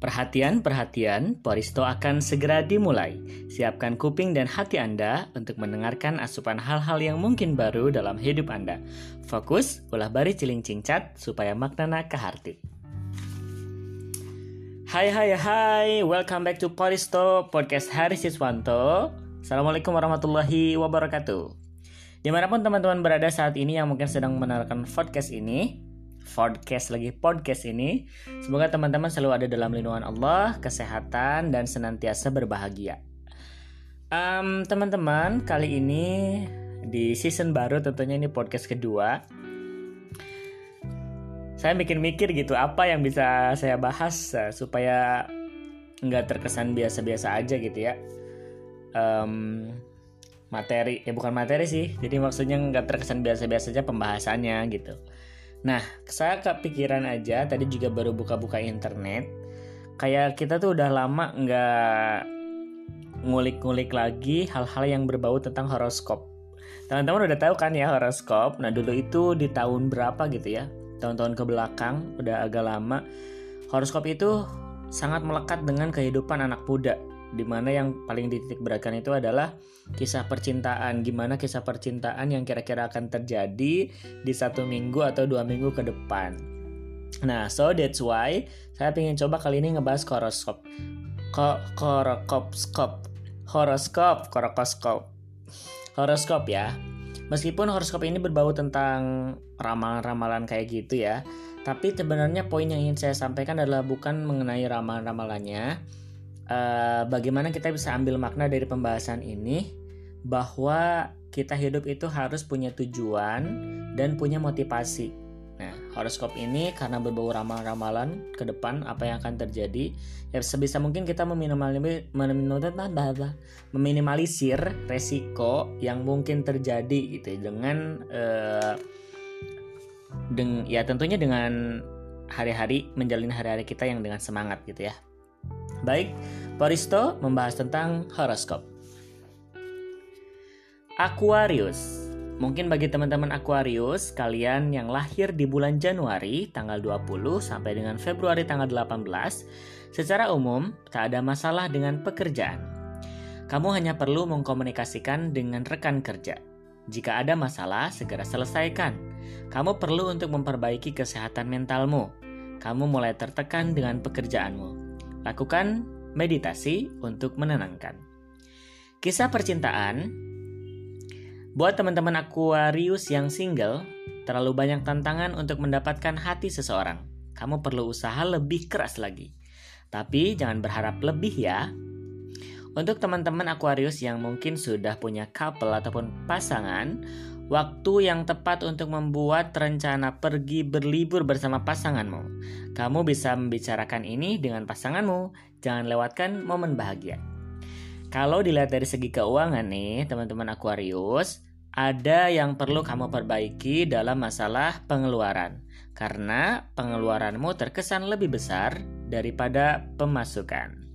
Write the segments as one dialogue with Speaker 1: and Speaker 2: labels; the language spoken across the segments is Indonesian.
Speaker 1: Perhatian, perhatian, Poristo akan segera dimulai. Siapkan kuping dan hati Anda untuk mendengarkan asupan hal-hal yang mungkin baru dalam hidup Anda. Fokus, ulah bari ciling cingcat supaya maknana keharti. Hai hai hai, welcome back to Poristo Podcast Hari Siswanto. Assalamualaikum warahmatullahi wabarakatuh. Di mana pun teman-teman berada saat ini yang mungkin sedang mendengarkan podcast ini, podcast lagi podcast ini. Semoga teman-teman selalu ada dalam lindungan Allah, kesehatan dan senantiasa berbahagia. Um, teman-teman, kali ini di season baru tentunya ini podcast kedua. Saya mikir-mikir gitu apa yang bisa saya bahas uh, supaya nggak terkesan biasa-biasa aja gitu ya. Um, materi ya bukan materi sih jadi maksudnya nggak terkesan biasa-biasa aja pembahasannya gitu Nah, saya kepikiran aja tadi juga baru buka-buka internet. Kayak kita tuh udah lama nggak ngulik-ngulik lagi hal-hal yang berbau tentang horoskop. Teman-teman udah tahu kan ya horoskop. Nah, dulu itu di tahun berapa gitu ya? Tahun-tahun ke belakang udah agak lama. Horoskop itu sangat melekat dengan kehidupan anak muda di mana yang paling dititik beratkan itu adalah kisah percintaan. Gimana kisah percintaan yang kira-kira akan terjadi di satu minggu atau dua minggu ke depan. Nah so that's why saya ingin coba kali ini ngebahas horoskop Ko horoskop horoskop horoskop horoskop ya. Meskipun horoskop ini berbau tentang ramalan-ramalan kayak gitu ya tapi sebenarnya poin yang ingin saya sampaikan adalah bukan mengenai ramalan-ramalannya uh, bagaimana kita bisa ambil makna dari pembahasan ini bahwa kita hidup itu harus punya tujuan dan punya motivasi. Nah, horoskop ini karena berbau ramalan-ramalan ke depan apa yang akan terjadi, ya sebisa mungkin kita meminimalisir resiko yang mungkin terjadi gitu dengan uh, deng ya tentunya dengan hari-hari menjalani hari-hari kita yang dengan semangat gitu ya. Baik, Paristo membahas tentang horoskop. Aquarius. Mungkin bagi teman-teman Aquarius, kalian yang lahir di bulan Januari tanggal 20 sampai dengan Februari tanggal 18, secara umum tak ada masalah dengan pekerjaan. Kamu hanya perlu mengkomunikasikan dengan rekan kerja. Jika ada masalah, segera selesaikan. Kamu perlu untuk memperbaiki kesehatan mentalmu. Kamu mulai tertekan dengan pekerjaanmu. Lakukan meditasi untuk menenangkan. Kisah percintaan buat teman-teman Aquarius yang single, terlalu banyak tantangan untuk mendapatkan hati seseorang. Kamu perlu usaha lebih keras lagi. Tapi jangan berharap lebih ya. Untuk teman-teman Aquarius yang mungkin sudah punya couple ataupun pasangan, waktu yang tepat untuk membuat rencana pergi berlibur bersama pasanganmu. Kamu bisa membicarakan ini dengan pasanganmu, jangan lewatkan momen bahagia. Kalau dilihat dari segi keuangan nih, teman-teman Aquarius, ada yang perlu kamu perbaiki dalam masalah pengeluaran. Karena pengeluaranmu terkesan lebih besar daripada pemasukan.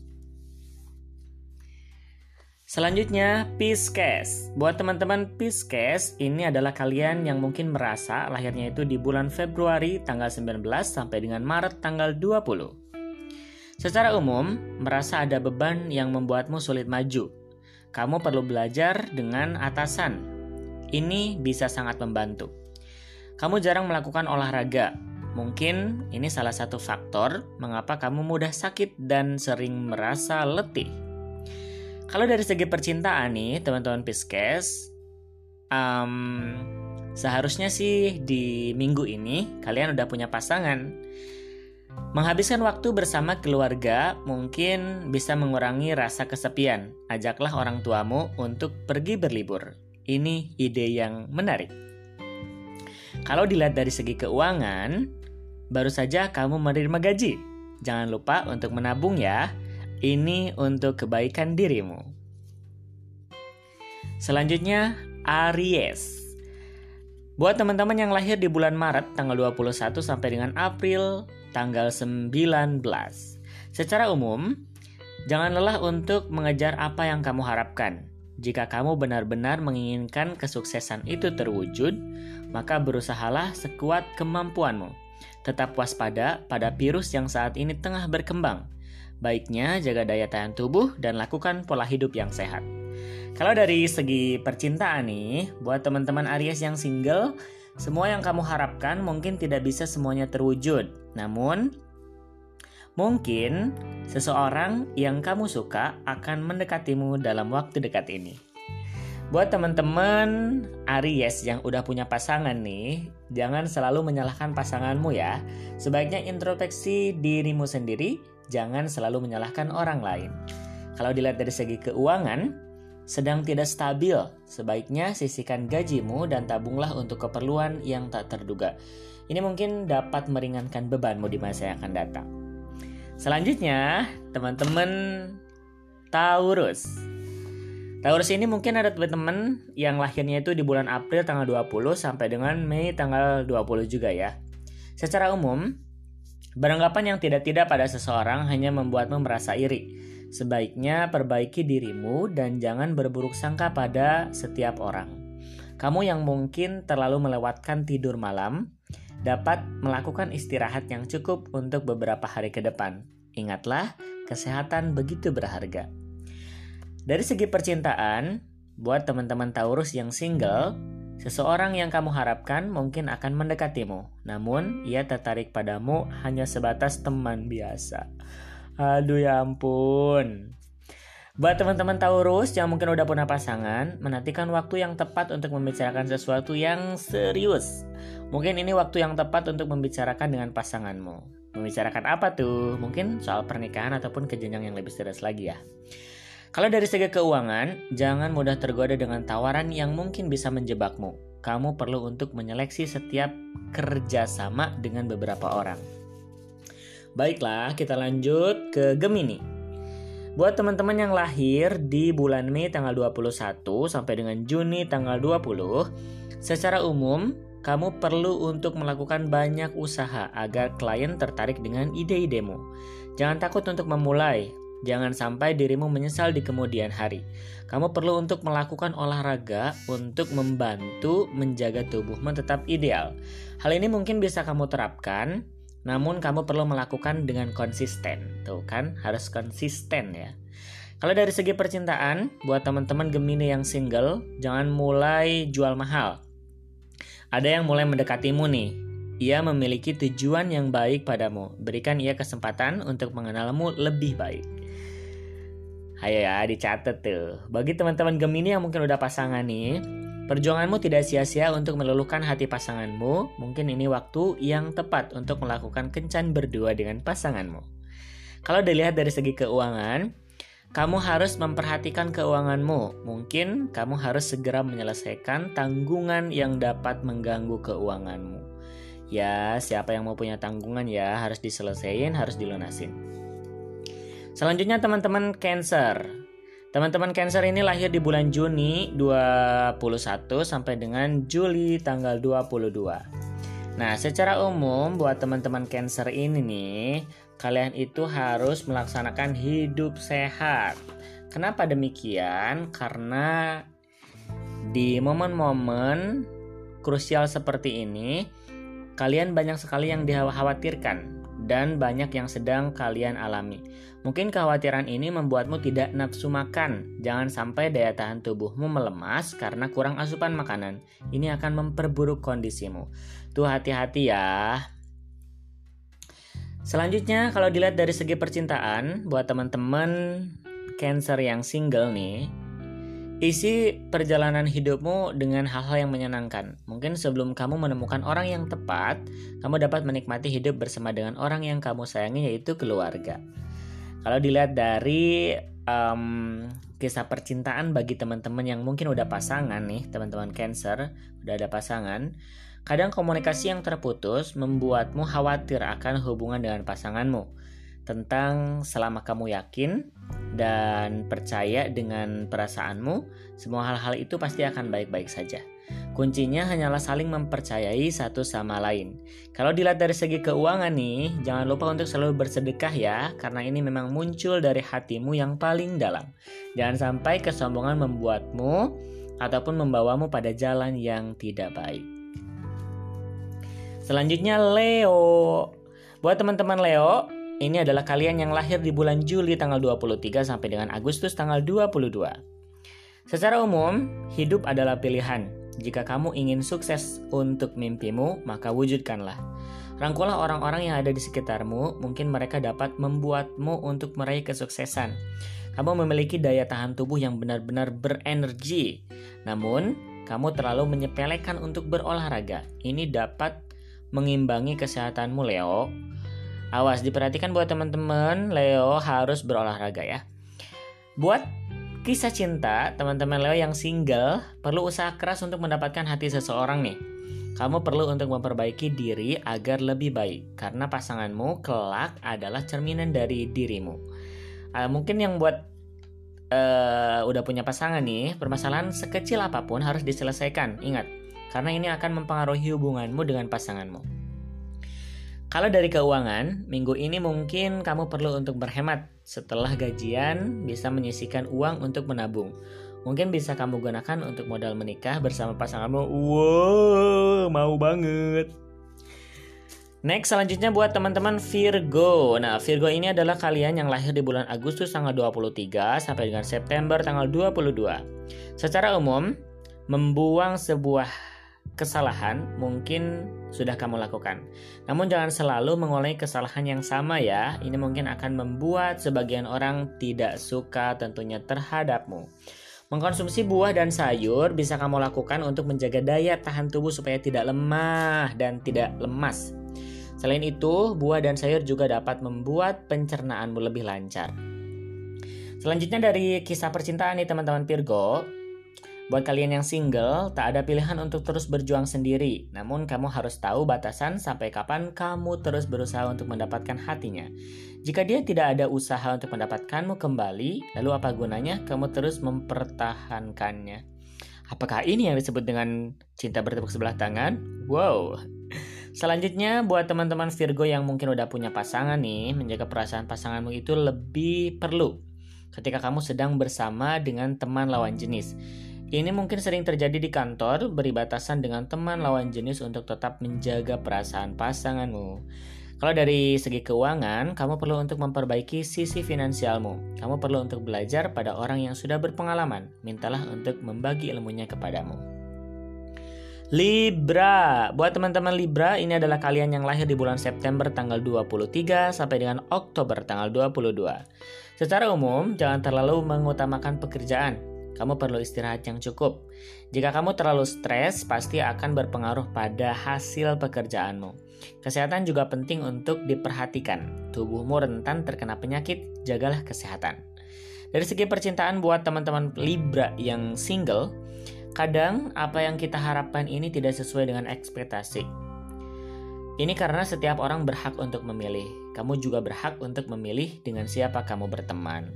Speaker 1: Selanjutnya, Pisces. Buat teman-teman Pisces, ini adalah kalian yang mungkin merasa lahirnya itu di bulan Februari tanggal 19 sampai dengan Maret tanggal 20. Secara umum, merasa ada beban yang membuatmu sulit maju. Kamu perlu belajar dengan atasan. Ini bisa sangat membantu. Kamu jarang melakukan olahraga. Mungkin ini salah satu faktor mengapa kamu mudah sakit dan sering merasa letih. Kalau dari segi percintaan nih, teman-teman Pisces, um, seharusnya sih di minggu ini kalian udah punya pasangan. Menghabiskan waktu bersama keluarga mungkin bisa mengurangi rasa kesepian. Ajaklah orang tuamu untuk pergi berlibur. Ini ide yang menarik. Kalau dilihat dari segi keuangan, baru saja kamu menerima gaji. Jangan lupa untuk menabung ya ini untuk kebaikan dirimu. Selanjutnya, Aries. Buat teman-teman yang lahir di bulan Maret tanggal 21 sampai dengan April tanggal 19. Secara umum, jangan lelah untuk mengejar apa yang kamu harapkan. Jika kamu benar-benar menginginkan kesuksesan itu terwujud, maka berusahalah sekuat kemampuanmu. Tetap waspada pada virus yang saat ini tengah berkembang Baiknya jaga daya tahan tubuh dan lakukan pola hidup yang sehat. Kalau dari segi percintaan nih, buat teman-teman Aries yang single, semua yang kamu harapkan mungkin tidak bisa semuanya terwujud. Namun, mungkin seseorang yang kamu suka akan mendekatimu dalam waktu dekat ini. Buat teman-teman Aries yang udah punya pasangan nih, jangan selalu menyalahkan pasanganmu ya. Sebaiknya introspeksi dirimu sendiri, jangan selalu menyalahkan orang lain. Kalau dilihat dari segi keuangan, sedang tidak stabil, sebaiknya sisihkan gajimu dan tabunglah untuk keperluan yang tak terduga. Ini mungkin dapat meringankan bebanmu di masa yang akan datang. Selanjutnya, teman-teman Taurus. Taurus ini mungkin ada teman-teman yang lahirnya itu di bulan April tanggal 20 sampai dengan Mei tanggal 20 juga ya. Secara umum, beranggapan yang tidak-tidak pada seseorang hanya membuatmu merasa iri. Sebaiknya perbaiki dirimu dan jangan berburuk sangka pada setiap orang. Kamu yang mungkin terlalu melewatkan tidur malam, dapat melakukan istirahat yang cukup untuk beberapa hari ke depan. Ingatlah, kesehatan begitu berharga. Dari segi percintaan, buat teman-teman Taurus yang single, seseorang yang kamu harapkan mungkin akan mendekatimu, namun ia tertarik padamu hanya sebatas teman biasa. Aduh ya ampun. Buat teman-teman Taurus yang mungkin udah punya pasangan, menantikan waktu yang tepat untuk membicarakan sesuatu yang serius. Mungkin ini waktu yang tepat untuk membicarakan dengan pasanganmu. Membicarakan apa tuh? Mungkin soal pernikahan ataupun ke jenjang yang lebih serius lagi ya. Kalau dari segi keuangan, jangan mudah tergoda dengan tawaran yang mungkin bisa menjebakmu. Kamu perlu untuk menyeleksi setiap kerjasama dengan beberapa orang. Baiklah, kita lanjut ke Gemini. Buat teman-teman yang lahir di bulan Mei tanggal 21 sampai dengan Juni tanggal 20, secara umum kamu perlu untuk melakukan banyak usaha agar klien tertarik dengan ide-idemu. Jangan takut untuk memulai, Jangan sampai dirimu menyesal di kemudian hari. Kamu perlu untuk melakukan olahraga untuk membantu menjaga tubuhmu tetap ideal. Hal ini mungkin bisa kamu terapkan, namun kamu perlu melakukan dengan konsisten. Tuh kan, harus konsisten ya. Kalau dari segi percintaan, buat teman-teman Gemini yang single, jangan mulai jual mahal. Ada yang mulai mendekatimu nih. Ia memiliki tujuan yang baik padamu. Berikan ia kesempatan untuk mengenalmu lebih baik. Ayo ya dicatat tuh. Bagi teman-teman Gemini yang mungkin udah pasangan nih, perjuanganmu tidak sia-sia untuk meluluhkan hati pasanganmu. Mungkin ini waktu yang tepat untuk melakukan kencan berdua dengan pasanganmu. Kalau dilihat dari segi keuangan, kamu harus memperhatikan keuanganmu. Mungkin kamu harus segera menyelesaikan tanggungan yang dapat mengganggu keuanganmu. Ya, siapa yang mau punya tanggungan ya harus diselesaikan, harus dilunasin. Selanjutnya teman-teman Cancer. Teman-teman Cancer ini lahir di bulan Juni 21 sampai dengan Juli tanggal 22. Nah, secara umum buat teman-teman Cancer ini nih, kalian itu harus melaksanakan hidup sehat. Kenapa demikian? Karena di momen-momen krusial seperti ini, kalian banyak sekali yang dikhawatirkan dan banyak yang sedang kalian alami. Mungkin kekhawatiran ini membuatmu tidak nafsu makan. Jangan sampai daya tahan tubuhmu melemas karena kurang asupan makanan. Ini akan memperburuk kondisimu. Tuh hati-hati ya. Selanjutnya, kalau dilihat dari segi percintaan, buat teman-teman Cancer yang single nih, Isi perjalanan hidupmu dengan hal-hal yang menyenangkan. Mungkin sebelum kamu menemukan orang yang tepat, kamu dapat menikmati hidup bersama dengan orang yang kamu sayangi, yaitu keluarga. Kalau dilihat dari um, kisah percintaan bagi teman-teman yang mungkin udah pasangan nih, teman-teman Cancer, udah ada pasangan, kadang komunikasi yang terputus membuatmu khawatir akan hubungan dengan pasanganmu tentang selama kamu yakin dan percaya dengan perasaanmu, semua hal-hal itu pasti akan baik-baik saja. Kuncinya hanyalah saling mempercayai satu sama lain. Kalau dilihat dari segi keuangan nih, jangan lupa untuk selalu bersedekah ya, karena ini memang muncul dari hatimu yang paling dalam. Jangan sampai kesombongan membuatmu ataupun membawamu pada jalan yang tidak baik. Selanjutnya Leo. Buat teman-teman Leo, ini adalah kalian yang lahir di bulan Juli tanggal 23 sampai dengan Agustus tanggal 22. Secara umum, hidup adalah pilihan. Jika kamu ingin sukses untuk mimpimu, maka wujudkanlah. Rangkulah orang-orang yang ada di sekitarmu, mungkin mereka dapat membuatmu untuk meraih kesuksesan. Kamu memiliki daya tahan tubuh yang benar-benar berenergi. Namun, kamu terlalu menyepelekan untuk berolahraga. Ini dapat mengimbangi kesehatanmu, Leo. Awas diperhatikan buat teman-teman, Leo harus berolahraga ya. Buat kisah cinta, teman-teman Leo yang single perlu usaha keras untuk mendapatkan hati seseorang nih. Kamu perlu untuk memperbaiki diri agar lebih baik karena pasanganmu kelak adalah cerminan dari dirimu uh, mungkin yang buat uh, udah punya pasangan nih, permasalahan sekecil apa pun harus diselesaikan. Ingat, karena ini akan mempengaruhi hubunganmu dengan pasanganmu. Kalau dari keuangan, minggu ini mungkin kamu perlu untuk berhemat. Setelah gajian, bisa menyisikan uang untuk menabung. Mungkin bisa kamu gunakan untuk modal menikah bersama pasanganmu. Wow, mau banget. Next selanjutnya buat teman-teman Virgo. Nah, Virgo ini adalah kalian yang lahir di bulan Agustus tanggal 23 sampai dengan September tanggal 22. Secara umum, membuang sebuah kesalahan mungkin sudah kamu lakukan. Namun jangan selalu mengulangi kesalahan yang sama ya. Ini mungkin akan membuat sebagian orang tidak suka tentunya terhadapmu. Mengkonsumsi buah dan sayur bisa kamu lakukan untuk menjaga daya tahan tubuh supaya tidak lemah dan tidak lemas. Selain itu, buah dan sayur juga dapat membuat pencernaanmu lebih lancar. Selanjutnya dari kisah percintaan nih teman-teman Virgo, Buat kalian yang single, tak ada pilihan untuk terus berjuang sendiri. Namun kamu harus tahu batasan sampai kapan kamu terus berusaha untuk mendapatkan hatinya. Jika dia tidak ada usaha untuk mendapatkanmu kembali, lalu apa gunanya kamu terus mempertahankannya? Apakah ini yang disebut dengan cinta bertepuk sebelah tangan? Wow, Selanjutnya buat teman-teman Virgo yang mungkin udah punya pasangan nih, menjaga perasaan pasanganmu itu lebih perlu ketika kamu sedang bersama dengan teman lawan jenis. Ini mungkin sering terjadi di kantor, beri batasan dengan teman lawan jenis untuk tetap menjaga perasaan pasanganmu. Kalau dari segi keuangan, kamu perlu untuk memperbaiki sisi finansialmu. Kamu perlu untuk belajar pada orang yang sudah berpengalaman. Mintalah untuk membagi ilmunya kepadamu. Libra. Buat teman-teman Libra, ini adalah kalian yang lahir di bulan September tanggal 23 sampai dengan Oktober tanggal 22. Secara umum, jangan terlalu mengutamakan pekerjaan. Kamu perlu istirahat yang cukup. Jika kamu terlalu stres, pasti akan berpengaruh pada hasil pekerjaanmu. Kesehatan juga penting untuk diperhatikan. Tubuhmu rentan terkena penyakit, jagalah kesehatan. Dari segi percintaan buat teman-teman Libra yang single, Kadang apa yang kita harapkan ini tidak sesuai dengan ekspektasi. Ini karena setiap orang berhak untuk memilih. Kamu juga berhak untuk memilih dengan siapa kamu berteman.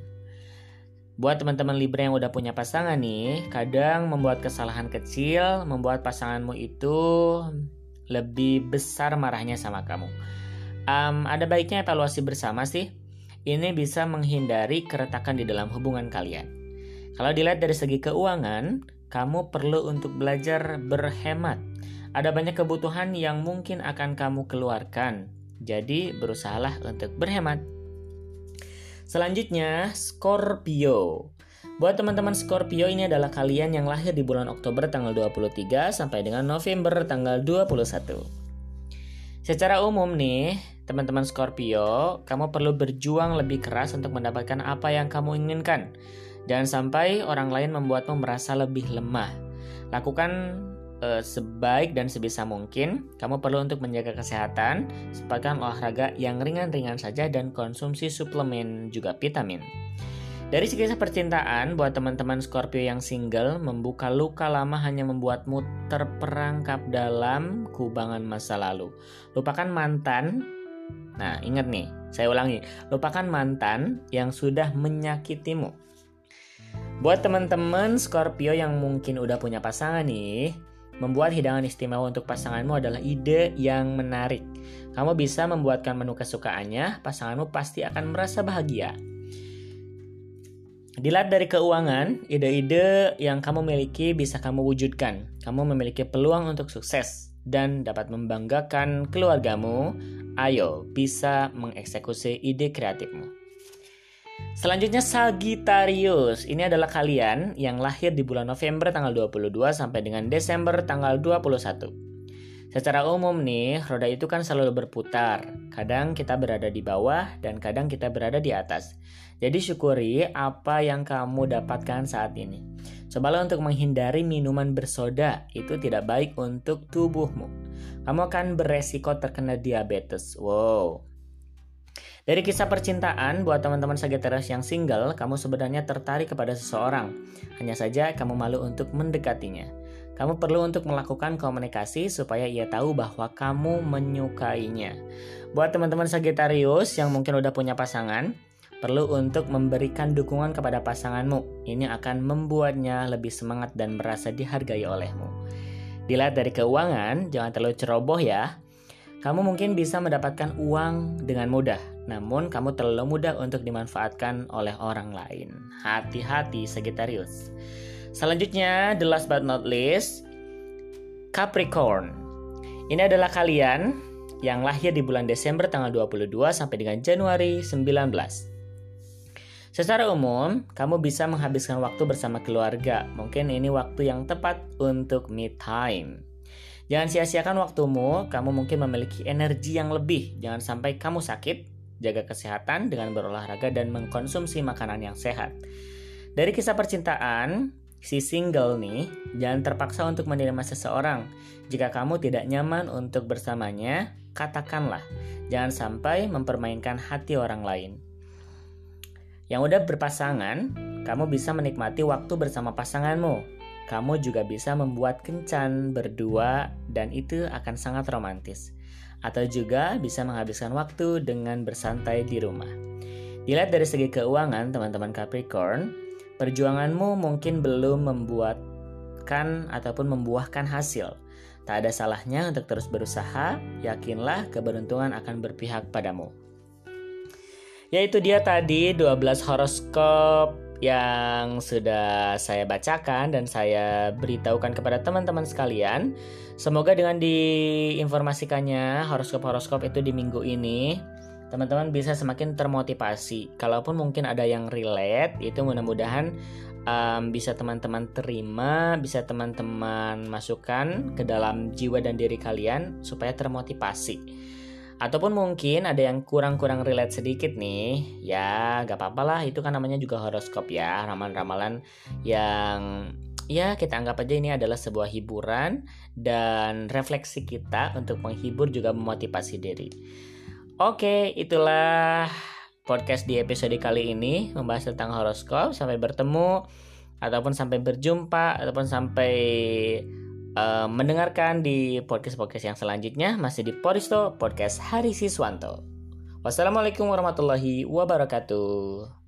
Speaker 1: Buat teman-teman Libra yang udah punya pasangan nih, kadang membuat kesalahan kecil membuat pasanganmu itu lebih besar marahnya sama kamu. Um, ada baiknya evaluasi bersama sih. Ini bisa menghindari keretakan di dalam hubungan kalian. Kalau dilihat dari segi keuangan, kamu perlu untuk belajar berhemat. Ada banyak kebutuhan yang mungkin akan kamu keluarkan, jadi berusahalah untuk berhemat. Selanjutnya, Scorpio. Buat teman-teman Scorpio ini adalah kalian yang lahir di bulan Oktober tanggal 23 sampai dengan November tanggal 21. Secara umum nih, teman-teman Scorpio, kamu perlu berjuang lebih keras untuk mendapatkan apa yang kamu inginkan. Jangan sampai orang lain membuatmu merasa lebih lemah. Lakukan uh, sebaik dan sebisa mungkin. Kamu perlu untuk menjaga kesehatan, sepatkan olahraga yang ringan-ringan saja dan konsumsi suplemen juga vitamin. Dari segi percintaan, buat teman-teman Scorpio yang single, membuka luka lama hanya membuatmu terperangkap dalam kubangan masa lalu. Lupakan mantan. Nah, ingat nih, saya ulangi. Lupakan mantan yang sudah menyakitimu. Buat teman-teman Scorpio yang mungkin udah punya pasangan nih, membuat hidangan istimewa untuk pasanganmu adalah ide yang menarik. Kamu bisa membuatkan menu kesukaannya, pasanganmu pasti akan merasa bahagia. Dilihat dari keuangan, ide-ide yang kamu miliki bisa kamu wujudkan. Kamu memiliki peluang untuk sukses dan dapat membanggakan keluargamu, ayo bisa mengeksekusi ide kreatifmu. Selanjutnya Sagittarius. Ini adalah kalian yang lahir di bulan November tanggal 22 sampai dengan Desember tanggal 21. Secara umum nih, roda itu kan selalu berputar. Kadang kita berada di bawah dan kadang kita berada di atas. Jadi syukuri apa yang kamu dapatkan saat ini. Cobalah untuk menghindari minuman bersoda, itu tidak baik untuk tubuhmu. Kamu akan beresiko terkena diabetes. Wow, dari kisah percintaan, buat teman-teman Sagittarius yang single, kamu sebenarnya tertarik kepada seseorang. Hanya saja kamu malu untuk mendekatinya. Kamu perlu untuk melakukan komunikasi supaya ia tahu bahwa kamu menyukainya. Buat teman-teman Sagittarius yang mungkin udah punya pasangan, perlu untuk memberikan dukungan kepada pasanganmu. Ini akan membuatnya lebih semangat dan merasa dihargai olehmu. Dilihat dari keuangan, jangan terlalu ceroboh ya. Kamu mungkin bisa mendapatkan uang dengan mudah, namun kamu terlalu mudah untuk dimanfaatkan oleh orang lain. Hati-hati Sagittarius. Selanjutnya, the last but not least, Capricorn. Ini adalah kalian yang lahir di bulan Desember tanggal 22 sampai dengan Januari 19. Secara umum, kamu bisa menghabiskan waktu bersama keluarga. Mungkin ini waktu yang tepat untuk me time. Jangan sia-siakan waktumu, kamu mungkin memiliki energi yang lebih. Jangan sampai kamu sakit, jaga kesehatan dengan berolahraga dan mengkonsumsi makanan yang sehat. Dari kisah percintaan, si single nih, jangan terpaksa untuk menerima seseorang. Jika kamu tidak nyaman untuk bersamanya, katakanlah. Jangan sampai mempermainkan hati orang lain. Yang udah berpasangan, kamu bisa menikmati waktu bersama pasanganmu, kamu juga bisa membuat kencan berdua dan itu akan sangat romantis. Atau juga bisa menghabiskan waktu dengan bersantai di rumah. Dilihat dari segi keuangan, teman-teman Capricorn, perjuanganmu mungkin belum membuatkan ataupun membuahkan hasil. Tak ada salahnya untuk terus berusaha, yakinlah keberuntungan akan berpihak padamu. Yaitu dia tadi 12 horoskop yang sudah saya bacakan dan saya beritahukan kepada teman-teman sekalian. Semoga dengan diinformasikannya horoskop-horoskop itu di minggu ini, teman-teman bisa semakin termotivasi. Kalaupun mungkin ada yang relate, itu mudah-mudahan um, bisa teman-teman terima, bisa teman-teman masukkan ke dalam jiwa dan diri kalian supaya termotivasi. Ataupun mungkin ada yang kurang-kurang relate sedikit nih, ya gak apa-apa lah, itu kan namanya juga horoskop ya, ramalan-ramalan yang ya kita anggap aja ini adalah sebuah hiburan dan refleksi kita untuk menghibur juga memotivasi diri. Oke, itulah podcast di episode kali ini membahas tentang horoskop. Sampai bertemu ataupun sampai berjumpa ataupun sampai uh, mendengarkan di podcast-podcast yang selanjutnya masih di Poristo Podcast Hari Siswanto. Wassalamualaikum warahmatullahi wabarakatuh.